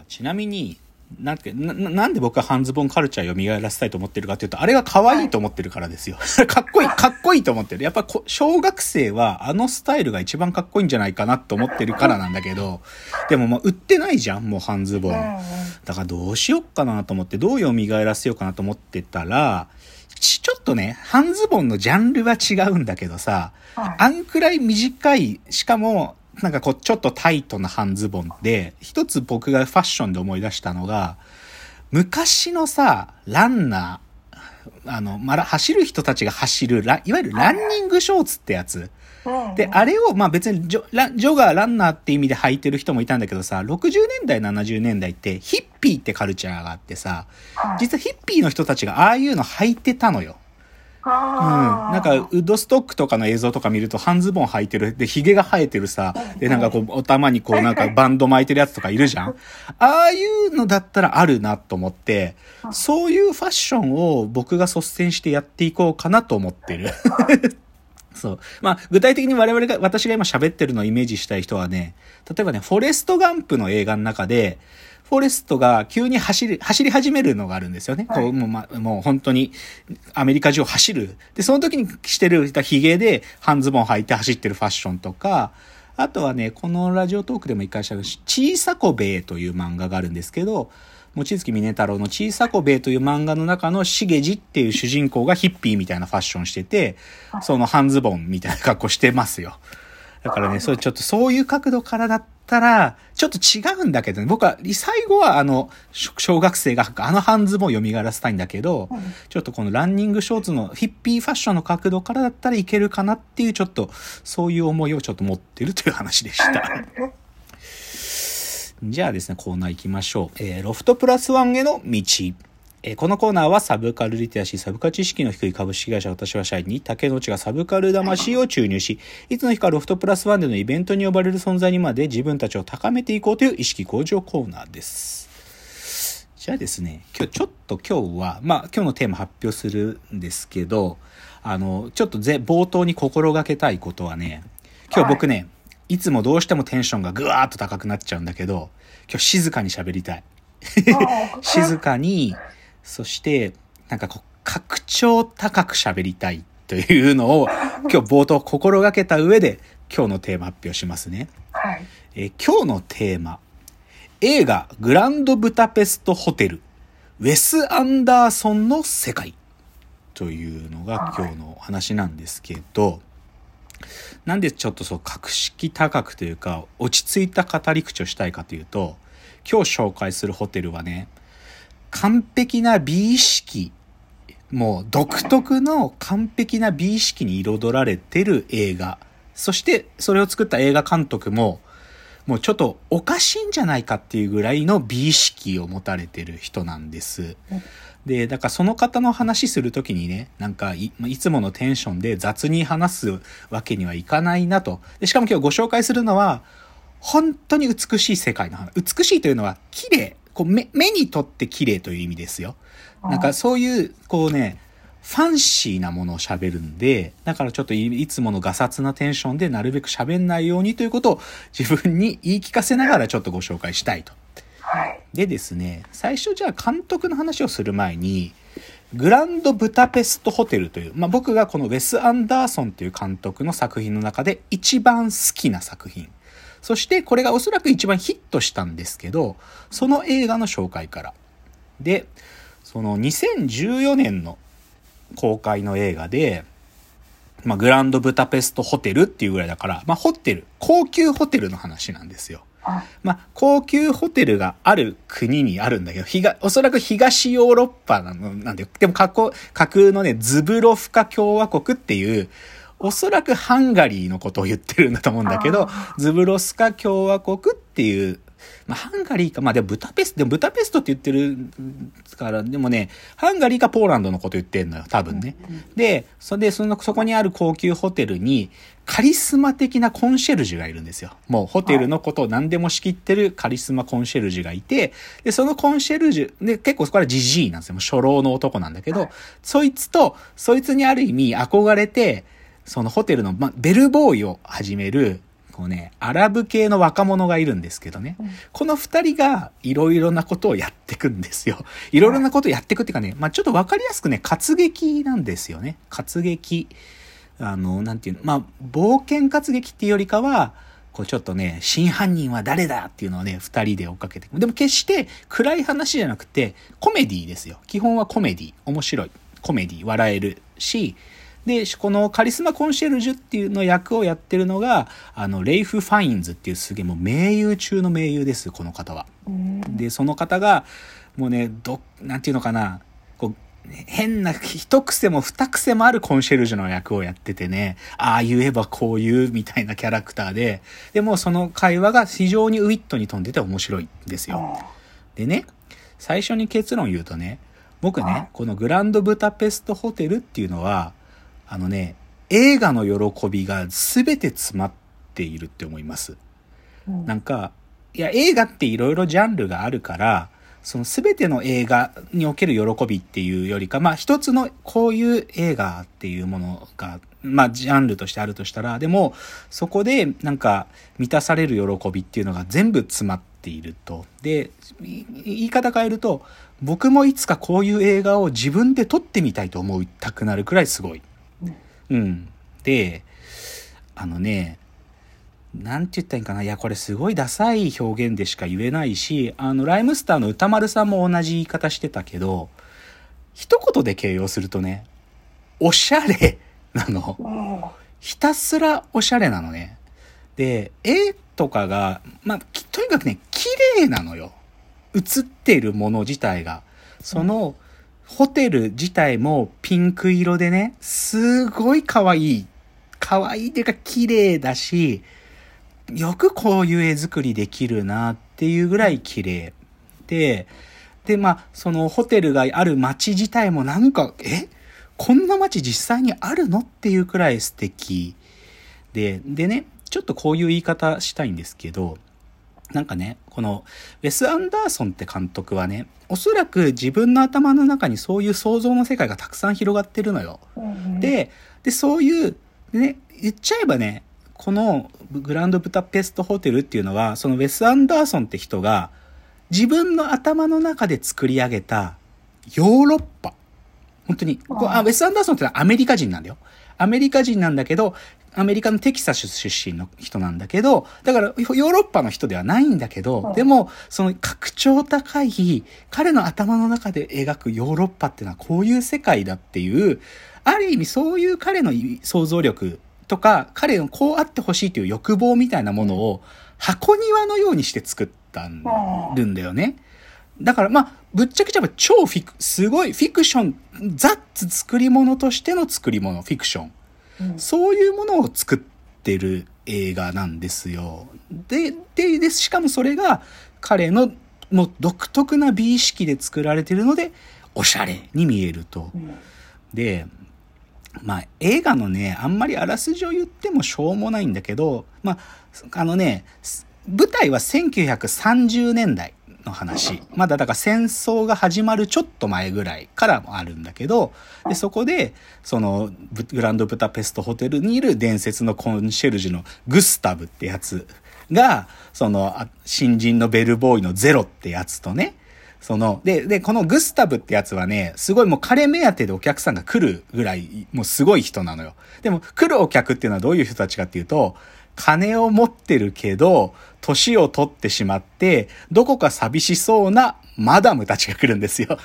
あちなみに、なんてな、なんで僕は半ズボンカルチャー蘇らせたいと思ってるかっていうと、あれが可愛いと思ってるからですよ。かっこいい、かっこいいと思ってる。やっぱ小学生はあのスタイルが一番かっこいいんじゃないかなと思ってるからなんだけど、でももう売ってないじゃん、もう半ズボン。だからどうしよっかなと思って、どう蘇らせようかなと思ってたら、ちょっとね、半ズボンのジャンルは違うんだけどさ、あんくらい短い、しかも、なんかこう、ちょっとタイトな半ズボンで、一つ僕がファッションで思い出したのが、昔のさ、ランナー、あの、まだ走る人たちが走る、いわゆるランニングショーツってやつ。で、あれを、まあ別にジョラジョガー、ランナーって意味で履いてる人もいたんだけどさ、60年代、70年代ってヒッピーってカルチャーがあってさ、実はヒッピーの人たちがああいうの履いてたのよ。うん。なんか、ウッドストックとかの映像とか見ると、半ズボン履いてる。で、髭が生えてるさ。で、なんかこう、お玉にこう、なんか バンド巻いてるやつとかいるじゃん。ああいうのだったらあるなと思って、そういうファッションを僕が率先してやっていこうかなと思ってる。そう。まあ、具体的に我々が、私が今喋ってるのをイメージしたい人はね、例えばね、フォレストガンプの映画の中で、フォレストが急に走り、走り始めるのがあるんですよね。はい、こうもう、ま、もう本当にアメリカ中を走る。で、その時にしてる髭で半ズボン履いて走ってるファッションとか、あとはね、このラジオトークでも一回した小さこべえという漫画があるんですけど、望月峰太郎の小さこべえという漫画の中のしげじっていう主人公がヒッピーみたいなファッションしてて、その半ズボンみたいな格好してますよ。だからね、それちょっとそういう角度からだったら、ちょっと違うんだけどね、僕は、最後はあの、小学生があの半ズボンを蘇らせたいんだけど、うん、ちょっとこのランニングショーツのヒッピーファッションの角度からだったらいけるかなっていう、ちょっと、そういう思いをちょっと持ってるという話でした。じゃあですね、コーナー行きましょう。えー、ロフトプラスワンへの道。えこのコーナーはサブカルリテラシー、サブカル知識の低い株式会社私は社員に竹之内がサブカル魂を注入し、いつの日かロフトプラスワンでのイベントに呼ばれる存在にまで自分たちを高めていこうという意識向上コーナーです。じゃあですね、今日ちょっと今日は、まあ今日のテーマ発表するんですけど、あの、ちょっとぜ冒頭に心がけたいことはね、今日僕ね、はい、いつもどうしてもテンションがぐわーっと高くなっちゃうんだけど、今日静かに喋りたい。静かに、そして、なんかこう、格調高く喋りたいというのを、今日冒頭心がけた上で、今日のテーマ発表しますね。はい。え今日のテーマ、映画グランドブタペストホテル、ウェス・アンダーソンの世界というのが今日の話なんですけど、なんでちょっとそう格式高くというか落ち着いた語り口をしたいかというと、今日紹介するホテルはね、完璧な美意識、もう独特の完璧な美意識に彩られてる映画。そしてそれを作った映画監督も、もうちょっとおかしいんじゃないかっていうぐらいの美意識を持たれてる人なんです。で、だからその方の話するときにね、なんかいいつものテンションで雑に話すわけにはいかないなと。でしかも今日ご紹介するのは、本当に美しい世界の話。美しいというのは綺麗。こう目、目にとって綺麗という意味ですよ。なんかそういう、こうね、ファンシーなものを喋るんで、だからちょっといつものガサツなテンションでなるべく喋んないようにということを自分に言い聞かせながらちょっとご紹介したいと。はい、でですね、最初じゃあ監督の話をする前に、グランドブタペストホテルという、まあ、僕がこのウェス・アンダーソンという監督の作品の中で一番好きな作品。そしてこれがおそらく一番ヒットしたんですけど、その映画の紹介から。で、その2014年の公開の映画で、まあ、グランドブタペストホテルっていうぐらいだから、まあ、ホテル、高級ホテルの話なんですよ。まあ、高級ホテルがある国にあるんだけど、おそらく東ヨーロッパなの、なんで、でも架空のね、ズブロフカ共和国っていう、おそらくハンガリーのことを言ってるんだと思うんだけど、ズブロスカ共和国っていう、まあ、ハンガリーか、まあでもブタペスト、でもブタペストって言ってるから、でもね、ハンガリーかポーランドのこと言ってんのよ、多分ね。で、それで、その、そこにある高級ホテルに、カリスマ的なコンシェルジュがいるんですよ。もうホテルのことを何でも仕切ってるカリスマコンシェルジュがいて、で、そのコンシェルジュ、で、結構そこはジジイなんですよ。もう初老の男なんだけど、そいつと、そいつにある意味憧れて、そのホテルの、ま、ベルボーイを始める、こうね、アラブ系の若者がいるんですけどね、この二人がいろいろなことをやってくんですよ。いろいろなことをやってくっていうかね、まあちょっとわかりやすくね、活劇なんですよね。活劇。あの、なんていうの、まあ冒険活劇っていうよりかは、こうちょっとね、真犯人は誰だっていうのをね、二人で追っかけて。でも決して暗い話じゃなくて、コメディですよ。基本はコメディ。面白い。コメディ。笑えるし、で、このカリスマコンシェルジュっていうの役をやってるのが、あの、レイフ・ファインズっていうすげえもう名優中の名優です、この方は。で、その方が、もうね、ど、なんていうのかな、こう、変な、一癖も二癖もあるコンシェルジュの役をやっててね、ああ言えばこう言うみたいなキャラクターで、でもその会話が非常にウィットに飛んでて面白いんですよ。でね、最初に結論言うとね、僕ね、このグランドブタペストホテルっていうのは、あのね、映画の喜びが全て詰まっているって思います。うん、なんか、いや、映画っていろいろジャンルがあるから、その全ての映画における喜びっていうよりか、まあ一つのこういう映画っていうものが、まあジャンルとしてあるとしたら、でもそこでなんか満たされる喜びっていうのが全部詰まっていると。で、言い方変えると、僕もいつかこういう映画を自分で撮ってみたいと思いたくなるくらいすごい。うん。で、あのね、なんて言ったらいいかな。いや、これすごいダサい表現でしか言えないし、あの、ライムスターの歌丸さんも同じ言い方してたけど、一言で形容するとね、おしゃれなの。ひたすらおしゃれなのね。で、絵とかが、まあ、とにかくね、綺麗なのよ。映ってるもの自体が。その、ホテル自体もピンク色でね、すごい可愛い。可愛いっていうか綺麗だし、よくこういう絵作りできるなっていうぐらい綺麗。で、で、まあ、そのホテルがある街自体もなんか、え？こんな街実際にあるの？っていうくらい素敵。で、でね、ちょっとこういう言い方したいんですけど、なんかね、このウェス・アンダーソンって監督はね、おそらく自分の頭の中にそういう想像の世界がたくさん広がってるのよ。うん、で、で、そういう、ね、言っちゃえばね、このグランドブタペストホテルっていうのは、そのウェス・アンダーソンって人が自分の頭の中で作り上げたヨーロッパ。本当に。あウェス・アンダーソンってのはアメリカ人なんだよ。アメリカ人なんだけど、アメリカのテキサス出身の人なんだけど、だからヨーロッパの人ではないんだけど、でも、その格調高い、彼の頭の中で描くヨーロッパっていうのはこういう世界だっていう、ある意味そういう彼の想像力とか、彼のこうあってほしいという欲望みたいなものを箱庭のようにして作ったんだよね。だからまあ、ぶっちゃけちゃえば超フィク、すごいフィクション、ザッツ作り物としての作り物、フィクション。そういうものを作ってる映画なんですよ。で、で、で、しかもそれが彼のもう独特な美意識で作られてるので、おしゃれに見えると。で、まあ映画のね、あんまりあらすじを言ってもしょうもないんだけど、まあ、あのね、舞台は1930年代。の話。まだだから戦争が始まるちょっと前ぐらいからもあるんだけど、で、そこで、その、グランドブタペストホテルにいる伝説のコンシェルジュのグスタブってやつが、その、新人のベルボーイのゼロってやつとね、その、で、で、このグスタブってやつはね、すごいもう彼目当てでお客さんが来るぐらい、もうすごい人なのよ。でも、来るお客っていうのはどういう人たちかっていうと、金を持ってるけど、年を取ってしまって、どこか寂しそうなマダムたちが来るんですよ。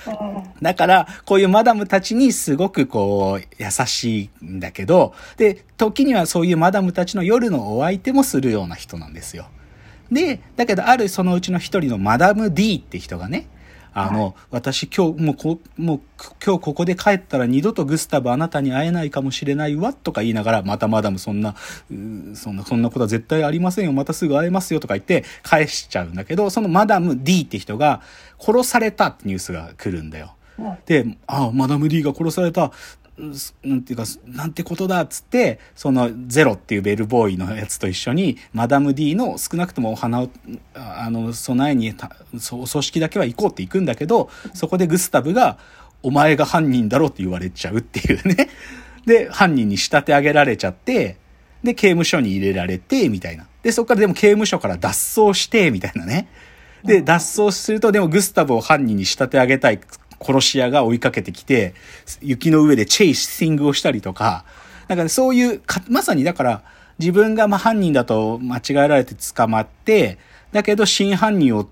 だから、こういうマダムたちにすごくこう、優しいんだけど、で、時にはそういうマダムたちの夜のお相手もするような人なんですよ。で、だけどあるそのうちの一人のマダム D って人がね、あの、はい、私今日、もうこ、もう今日ここで帰ったら二度とグスタブあなたに会えないかもしれないわとか言いながら、またマダムそんな、そんな、そんなことは絶対ありませんよ。またすぐ会えますよとか言って返しちゃうんだけど、そのマダム D って人が殺されたってニュースが来るんだよ。で、ああ、マダム D が殺された。なんていうか、なんてことだっつって、そのゼロっていうベルボーイのやつと一緒に、マダム D の少なくともお花を、あの、備えに、お葬式だけは行こうって行くんだけど、そこでグスタブが、お前が犯人だろって言われちゃうっていうね。で、犯人に仕立て上げられちゃって、で、刑務所に入れられて、みたいな。で、そこからでも刑務所から脱走して、みたいなね。で、脱走すると、でもグスタブを犯人に仕立て上げたい殺し屋が追いかけてきて、雪の上でチェイシングをしたりとか、なんかね、そういう、まさにだから、自分がま犯人だと間違えられて捕まって、だけど真犯人を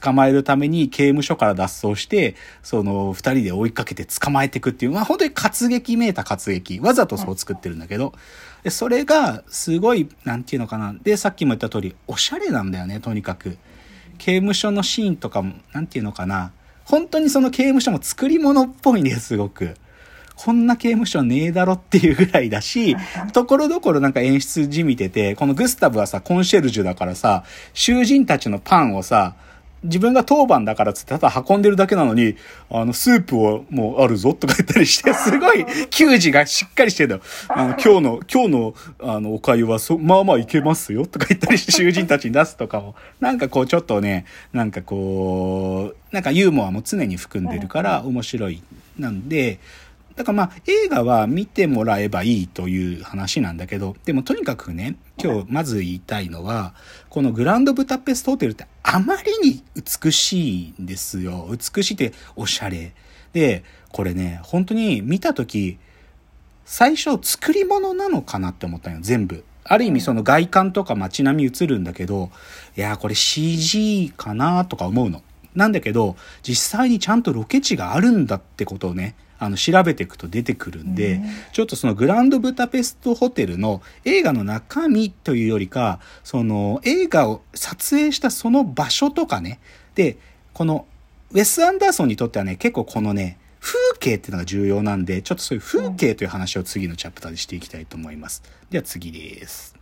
捕まえるために刑務所から脱走して、その二人で追いかけて捕まえていくっていう、まあ本当に活劇めいた活劇。わざとそう作ってるんだけど、でそれがすごい、なんていうのかな。で、さっきも言った通り、おしゃれなんだよね、とにかく。刑務所のシーンとかも、なんていうのかな。本当にその刑務所も作り物っぽいね、すごく。こんな刑務所ねえだろっていうぐらいだし、ところどころなんか演出じみてて、このグスタブはさ、コンシェルジュだからさ、囚人たちのパンをさ、自分が当番だからつってただ運んでるだけなのに、あの、スープはもうあるぞとか言ったりして、すごい、給仕がしっかりしてんだよ。あの、今日の、今日の、あの、お粥はそ、まあまあいけますよとか言ったりして、囚人たちに出すとかも、なんかこう、ちょっとね、なんかこう、なんかユーモアも常に含んでるから面白い。なんで、だからまあ映画は見てもらえばいいという話なんだけど、でもとにかくね、今日まず言いたいのは、このグランドブタペストホテルってあまりに美しいんですよ。美しいっておしゃれ。で、これね、本当に見たとき、最初作り物なのかなって思ったよ、全部。ある意味その外観とか街並み映るんだけど、いや、これ CG かなとか思うの。なんだけど、実際にちゃんとロケ地があるんだってことをね、あの、調べていくと出てくるんで、ちょっとそのグランドブタペストホテルの映画の中身というよりか、その映画を撮影したその場所とかね、で、このウェス・アンダーソンにとってはね、結構このね、風景っていうのが重要なんで、ちょっとそういう風景という話を次のチャプターでしていきたいと思います。では次です。